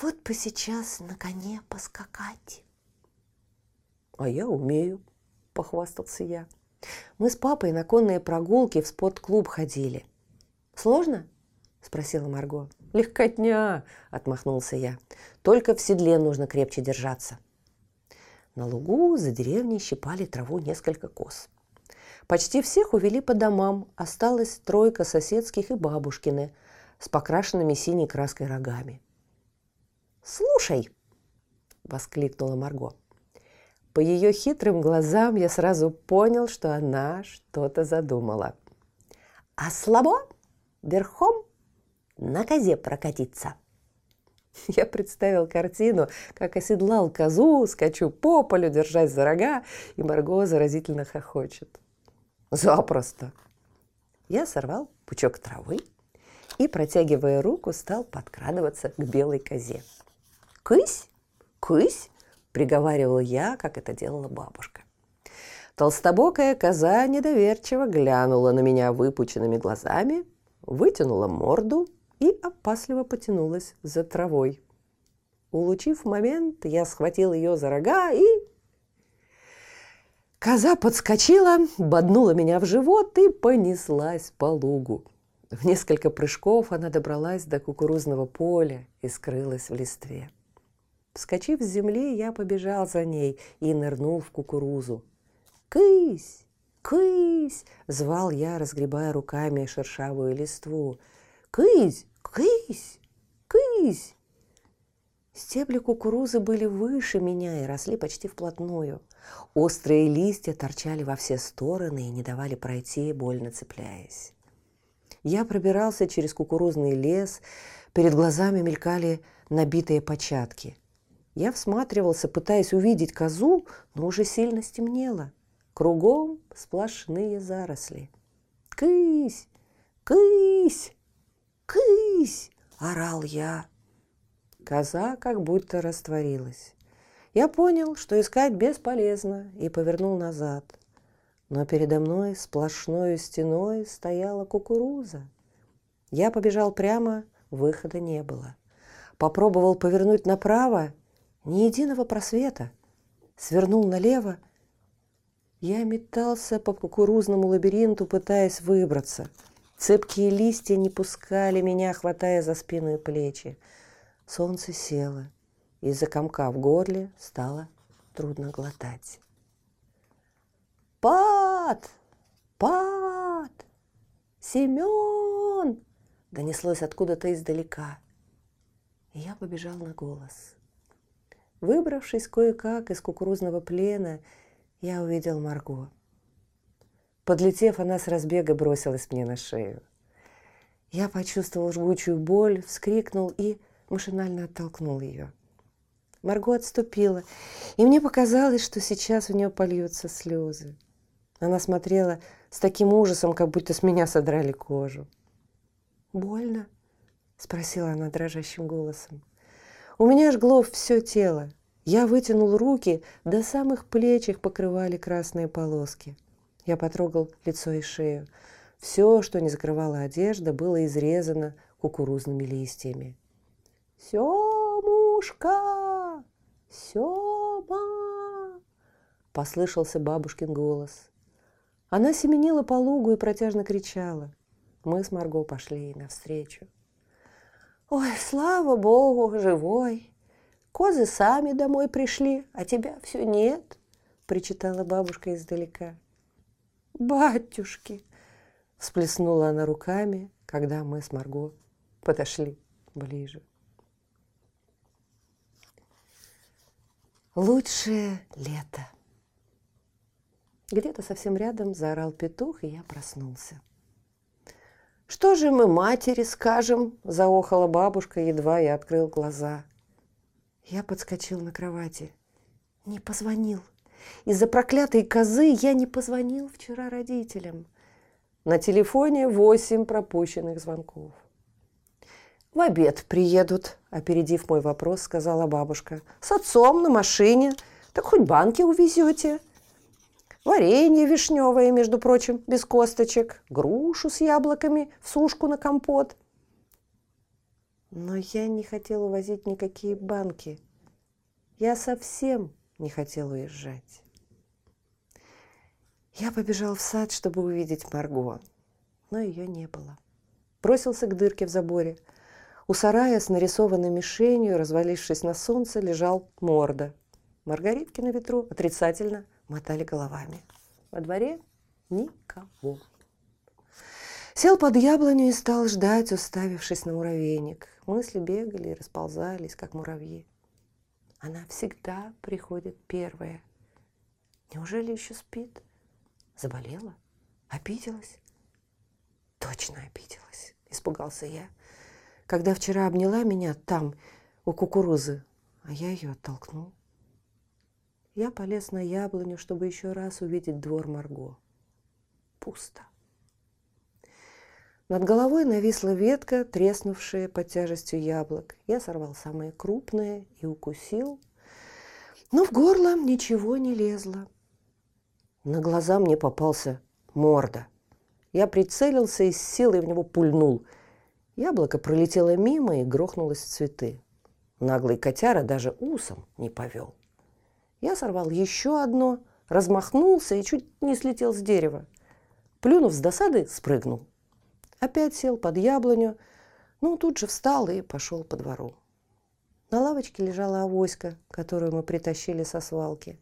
«Вот бы сейчас на коне поскакать!» «А я умею», – похвастался я. «Мы с папой на конные прогулки в спортклуб ходили». «Сложно?» – спросила Марго. «Легкотня!» – отмахнулся я. «Только в седле нужно крепче держаться». На лугу за деревней щипали траву несколько коз. Почти всех увели по домам, осталась тройка соседских и бабушкины с покрашенными синей краской рогами. «Слушай!» – воскликнула Марго. По ее хитрым глазам я сразу понял, что она что-то задумала. «А слабо верхом на козе прокатиться!» Я представил картину, как оседлал козу, скачу по полю, держась за рога, и Марго заразительно хохочет. Запросто. Я сорвал пучок травы и, протягивая руку, стал подкрадываться к белой козе. «Кысь! Кысь!» – приговаривал я, как это делала бабушка. Толстобокая коза недоверчиво глянула на меня выпученными глазами, вытянула морду и опасливо потянулась за травой. Улучив момент, я схватил ее за рога и... Коза подскочила, боднула меня в живот и понеслась по лугу. В несколько прыжков она добралась до кукурузного поля и скрылась в листве. Вскочив с земли, я побежал за ней и нырнул в кукурузу. «Кысь! Кысь!» – звал я, разгребая руками шершавую листву. «Кысь! Кысь! Кысь!» Стебли кукурузы были выше меня и росли почти вплотную. Острые листья торчали во все стороны и не давали пройти, больно цепляясь. Я пробирался через кукурузный лес, перед глазами мелькали набитые початки. Я всматривался, пытаясь увидеть козу, но уже сильно стемнело. Кругом сплошные заросли. «Кысь! Кысь! Кысь!» – орал я. Коза как будто растворилась. Я понял, что искать бесполезно, и повернул назад. Но передо мной сплошной стеной стояла кукуруза. Я побежал прямо, выхода не было. Попробовал повернуть направо, ни единого просвета. Свернул налево. Я метался по кукурузному лабиринту, пытаясь выбраться. Цепкие листья не пускали меня, хватая за спину и плечи. Солнце село. Из-за комка в горле стало трудно глотать. «Пат! Пат! Семен!» донеслось откуда-то издалека. И я побежал на голос. Выбравшись кое-как из кукурузного плена, я увидел Марго. Подлетев, она с разбега бросилась мне на шею. Я почувствовал жгучую боль, вскрикнул и машинально оттолкнул ее. Марго отступила, и мне показалось, что сейчас у нее польются слезы. Она смотрела с таким ужасом, как будто с меня содрали кожу. «Больно?» – спросила она дрожащим голосом. У меня жгло все тело. Я вытянул руки, до самых плеч их покрывали красные полоски. Я потрогал лицо и шею. Все, что не закрывала одежда, было изрезано кукурузными листьями. «Семушка! Сема!» – послышался бабушкин голос. Она семенила по лугу и протяжно кричала. Мы с Марго пошли ей навстречу. «Ой, слава богу, живой! Козы сами домой пришли, а тебя все нет!» – причитала бабушка издалека. «Батюшки!» – всплеснула она руками, когда мы с Марго подошли ближе. Лучшее лето. Где-то совсем рядом заорал петух, и я проснулся. «Что же мы матери скажем?» – заохала бабушка, едва я открыл глаза. Я подскочил на кровати. Не позвонил. Из-за проклятой козы я не позвонил вчера родителям. На телефоне восемь пропущенных звонков. «В обед приедут», – опередив мой вопрос, сказала бабушка. «С отцом на машине. Так хоть банки увезете. Варенье вишневое, между прочим, без косточек. Грушу с яблоками в сушку на компот». Но я не хотел увозить никакие банки. Я совсем не хотел уезжать. Я побежал в сад, чтобы увидеть Марго, но ее не было. Бросился к дырке в заборе – у сарая с нарисованной мишенью, развалившись на солнце, лежал морда. Маргаритки на ветру отрицательно мотали головами. Во дворе никого. Сел под яблоню и стал ждать, уставившись на муравейник. Мысли бегали и расползались, как муравьи. Она всегда приходит первая. Неужели еще спит? Заболела? Обиделась? Точно обиделась, испугался я когда вчера обняла меня там, у кукурузы, а я ее оттолкнул. Я полез на яблоню, чтобы еще раз увидеть двор Марго. Пусто. Над головой нависла ветка, треснувшая под тяжестью яблок. Я сорвал самое крупное и укусил. Но в горло ничего не лезло. На глаза мне попался морда. Я прицелился и с силой в него пульнул – Яблоко пролетело мимо и грохнулось в цветы. Наглый котяра даже усом не повел. Я сорвал еще одно, размахнулся и чуть не слетел с дерева. Плюнув с досады, спрыгнул. Опять сел под яблоню, ну, тут же встал и пошел по двору. На лавочке лежала авоська, которую мы притащили со свалки.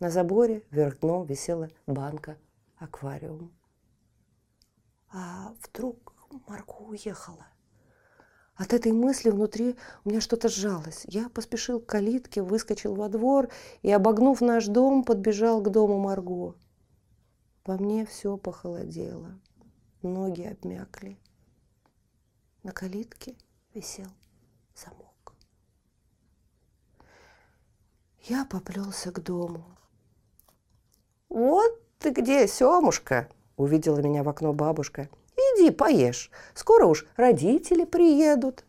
На заборе вверх дном висела банка-аквариум. А вдруг Марго уехала? От этой мысли внутри у меня что-то сжалось. Я поспешил к калитке, выскочил во двор и, обогнув наш дом, подбежал к дому Марго. Во мне все похолодело, ноги обмякли. На калитке висел замок. Я поплелся к дому. «Вот ты где, Семушка!» – увидела меня в окно бабушка – Иди, поешь. Скоро уж родители приедут.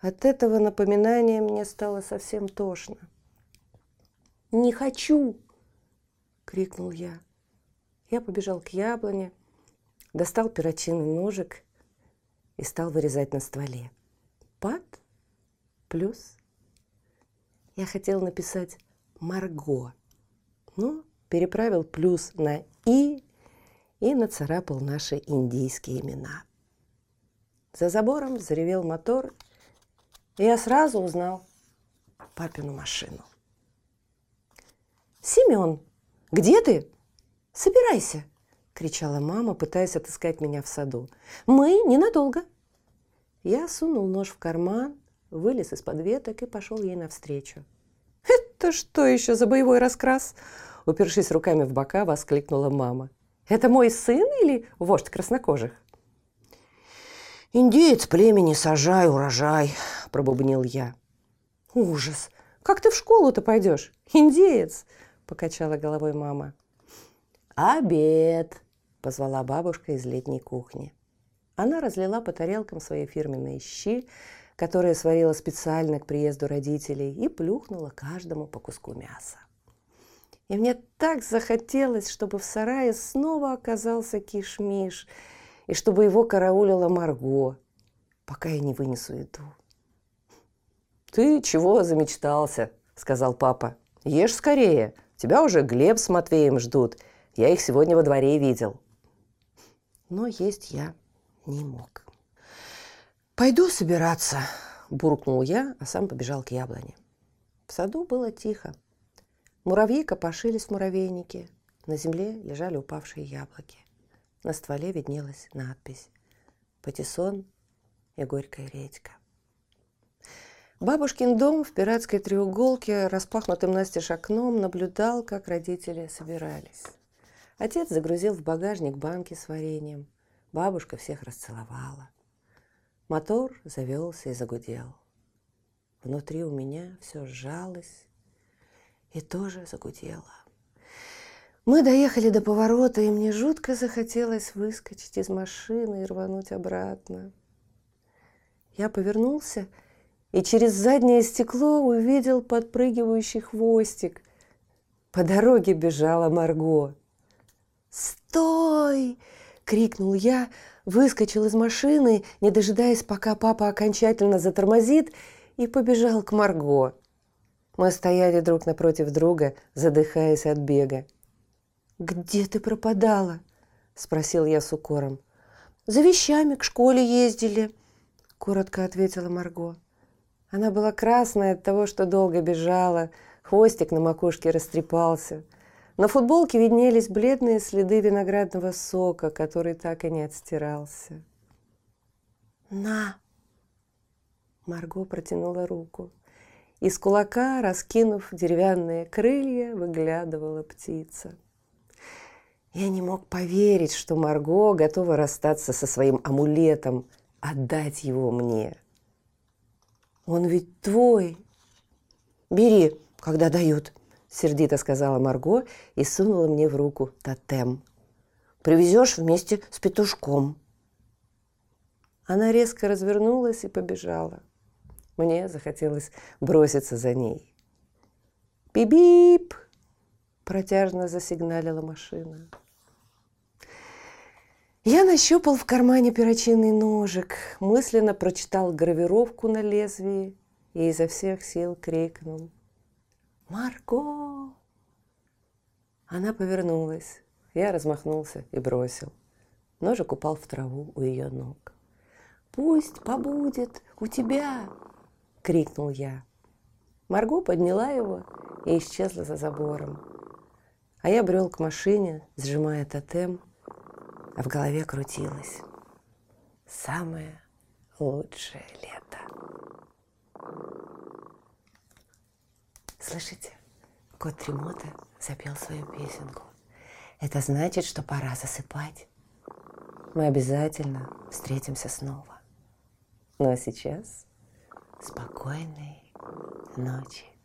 От этого напоминания мне стало совсем тошно. «Не хочу!» — крикнул я. Я побежал к яблоне, достал перочинный ножик и стал вырезать на стволе. Пад плюс. Я хотел написать «Марго», но переправил плюс на «и» и нацарапал наши индийские имена. За забором заревел мотор, и я сразу узнал папину машину. «Семен, где ты? Собирайся!» – кричала мама, пытаясь отыскать меня в саду. «Мы ненадолго!» Я сунул нож в карман, вылез из-под веток и пошел ей навстречу. «Это что еще за боевой раскрас?» Упершись руками в бока, воскликнула мама. Это мой сын или вождь краснокожих? «Индеец племени сажай, урожай», – пробубнил я. «Ужас! Как ты в школу-то пойдешь? Индеец!» – покачала головой мама. «Обед!» – позвала бабушка из летней кухни. Она разлила по тарелкам свои фирменные щи, которые сварила специально к приезду родителей, и плюхнула каждому по куску мяса. И мне так захотелось, чтобы в сарае снова оказался кишмиш, и чтобы его караулила Марго, пока я не вынесу еду. «Ты чего замечтался?» – сказал папа. «Ешь скорее, тебя уже Глеб с Матвеем ждут. Я их сегодня во дворе видел». Но есть я не мог. «Пойду собираться», – буркнул я, а сам побежал к яблоне. В саду было тихо. Муравьи копошились в муравейнике. На земле лежали упавшие яблоки. На стволе виднелась надпись «Патиссон и горькая редька». Бабушкин дом в пиратской треуголке, распахнутым настежь окном, наблюдал, как родители собирались. Отец загрузил в багажник банки с вареньем. Бабушка всех расцеловала. Мотор завелся и загудел. Внутри у меня все сжалось и тоже загудела. Мы доехали до поворота, и мне жутко захотелось выскочить из машины и рвануть обратно. Я повернулся и через заднее стекло увидел подпрыгивающий хвостик. По дороге бежала Марго. «Стой!» — крикнул я, выскочил из машины, не дожидаясь, пока папа окончательно затормозит, и побежал к Марго. Мы стояли друг напротив друга, задыхаясь от бега. «Где ты пропадала?» – спросил я с укором. «За вещами к школе ездили», – коротко ответила Марго. Она была красная от того, что долго бежала, хвостик на макушке растрепался. На футболке виднелись бледные следы виноградного сока, который так и не отстирался. «На!» Марго протянула руку. Из кулака, раскинув деревянные крылья, выглядывала птица. Я не мог поверить, что Марго готова расстаться со своим амулетом, отдать его мне. Он ведь твой. Бери, когда дают, сердито сказала Марго и сунула мне в руку тотем. Привезешь вместе с петушком. Она резко развернулась и побежала. Мне захотелось броситься за ней. «Бип-бип!» – протяжно засигналила машина. Я нащупал в кармане перочинный ножик, мысленно прочитал гравировку на лезвии и изо всех сил крикнул «Марго!». Она повернулась. Я размахнулся и бросил. Ножик упал в траву у ее ног. «Пусть побудет у тебя!» — крикнул я. Марго подняла его и исчезла за забором. А я брел к машине, сжимая тотем, а в голове крутилось. Самое лучшее лето. Слышите? Кот Тремота запел свою песенку. Это значит, что пора засыпать. Мы обязательно встретимся снова. Ну а сейчас спокойной ночи.